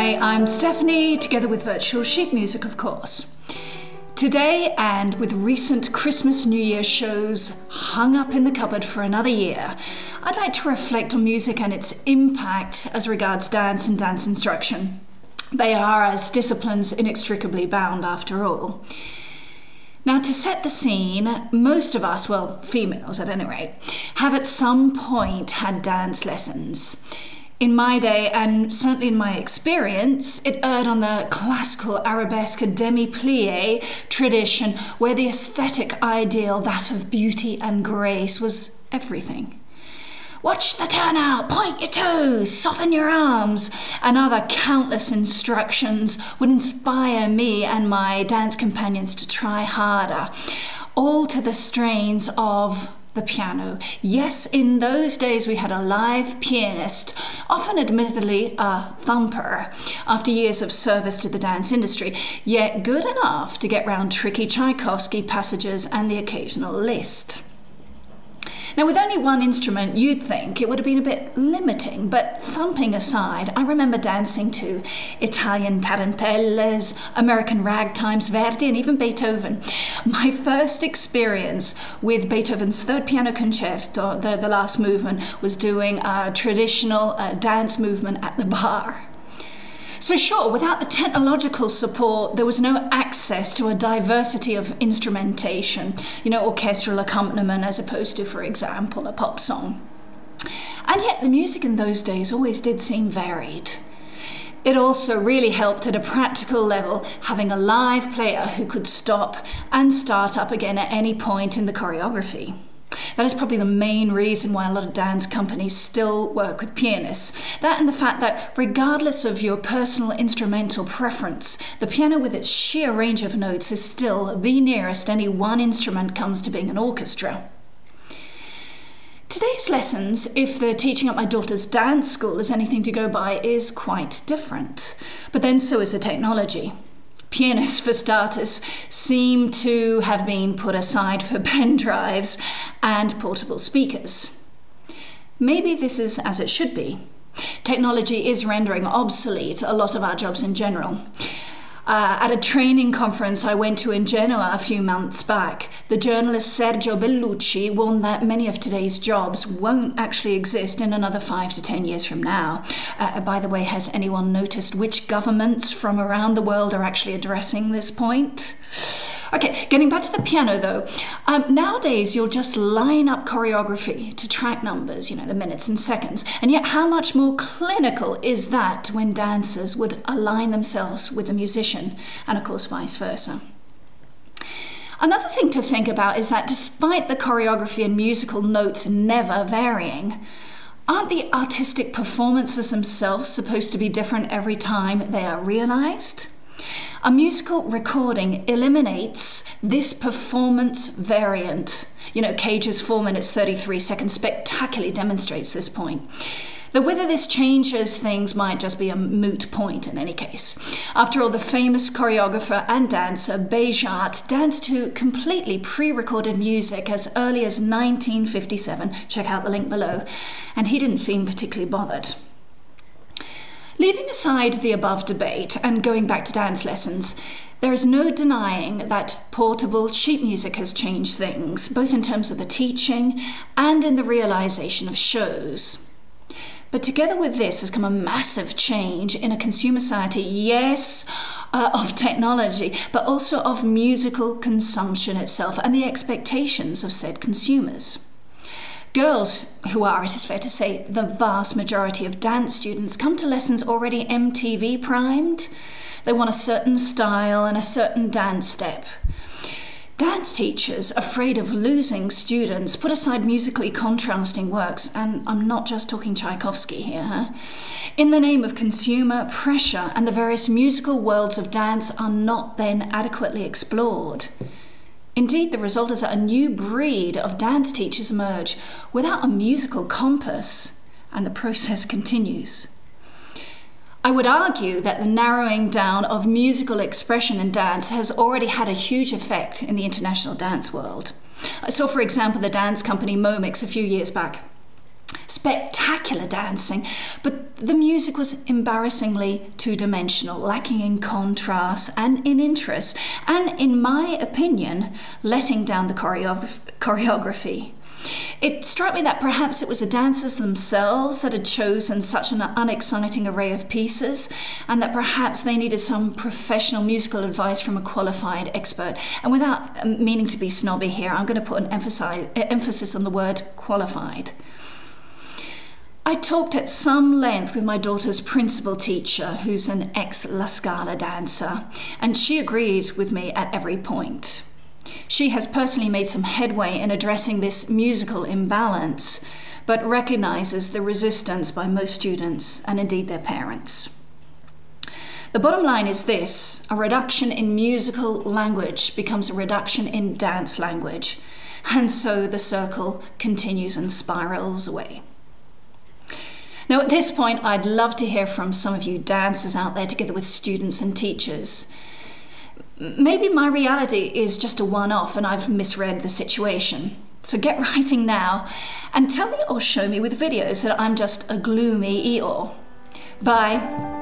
Hi, I'm Stephanie, together with Virtual Sheet Music, of course. Today, and with recent Christmas New Year shows hung up in the cupboard for another year, I'd like to reflect on music and its impact as regards dance and dance instruction. They are, as disciplines, inextricably bound after all. Now, to set the scene, most of us, well, females at any rate, have at some point had dance lessons in my day, and certainly in my experience, it erred on the classical arabesque demi plie tradition where the aesthetic ideal, that of beauty and grace, was everything. Watch the turnout, point your toes, soften your arms, and other countless instructions would inspire me and my dance companions to try harder, all to the strains of the piano. Yes, in those days we had a live pianist, often admittedly a thumper, after years of service to the dance industry, yet good enough to get round tricky Tchaikovsky passages and the occasional Liszt. Now, with only one instrument, you'd think it would have been a bit limiting, but thumping aside, I remember dancing to Italian tarantellas, American ragtimes, Verdi, and even Beethoven. My first experience with Beethoven's Third Piano Concerto, the, the last movement, was doing a traditional uh, dance movement at the barre. So, sure, without the technological support, there was no access to a diversity of instrumentation, you know, orchestral accompaniment as opposed to, for example, a pop song. And yet, the music in those days always did seem varied. It also really helped at a practical level having a live player who could stop and start up again at any point in the choreography. That is probably the main reason why a lot of dance companies still work with pianists. That and the fact that, regardless of your personal instrumental preference, the piano with its sheer range of notes is still the nearest any one instrument comes to being an orchestra. Today's lessons, if the teaching at my daughter's dance school is anything to go by, is quite different. But then so is the technology. Pianists, for starters, seem to have been put aside for pen drives and portable speakers. Maybe this is as it should be. Technology is rendering obsolete a lot of our jobs in general. Uh, at a training conference I went to in Genoa a few months back, the journalist Sergio Bellucci warned that many of today's jobs won't actually exist in another five to ten years from now. Uh, by the way, has anyone noticed which governments from around the world are actually addressing this point? Okay, getting back to the piano though. Um, nowadays, you'll just line up choreography to track numbers, you know, the minutes and seconds. And yet, how much more clinical is that when dancers would align themselves with the musician, and of course, vice versa? Another thing to think about is that despite the choreography and musical notes never varying, aren't the artistic performances themselves supposed to be different every time they are realized? A musical recording eliminates this performance variant. You know, Cage's 4 minutes 33 seconds spectacularly demonstrates this point. Though whether this changes things might just be a moot point in any case. After all, the famous choreographer and dancer Béjart danced to completely pre recorded music as early as 1957. Check out the link below. And he didn't seem particularly bothered. Leaving aside the above debate and going back to dance lessons, there is no denying that portable sheet music has changed things, both in terms of the teaching and in the realization of shows. But together with this has come a massive change in a consumer society, yes, uh, of technology, but also of musical consumption itself and the expectations of said consumers. Girls, who are, it is fair to say, the vast majority of dance students, come to lessons already MTV primed. They want a certain style and a certain dance step. Dance teachers, afraid of losing students, put aside musically contrasting works, and I'm not just talking Tchaikovsky here, huh? in the name of consumer pressure, and the various musical worlds of dance are not then adequately explored. Indeed, the result is that a new breed of dance teachers emerge without a musical compass, and the process continues. I would argue that the narrowing down of musical expression in dance has already had a huge effect in the international dance world. I saw, for example, the dance company Momix a few years back spectacular dancing, but the music was embarrassingly two dimensional, lacking in contrast and in interest, and in my opinion, letting down the choreography. It struck me that perhaps it was the dancers themselves that had chosen such an unexciting array of pieces, and that perhaps they needed some professional musical advice from a qualified expert. And without um, meaning to be snobby here, I'm going to put an emphasis on the word qualified. I talked at some length with my daughter's principal teacher, who's an ex La Scala dancer, and she agreed with me at every point. She has personally made some headway in addressing this musical imbalance, but recognizes the resistance by most students and indeed their parents. The bottom line is this a reduction in musical language becomes a reduction in dance language, and so the circle continues and spirals away. Now, at this point, I'd love to hear from some of you dancers out there, together with students and teachers. Maybe my reality is just a one off and I've misread the situation. So get writing now and tell me or show me with videos that I'm just a gloomy Eeyore. Bye.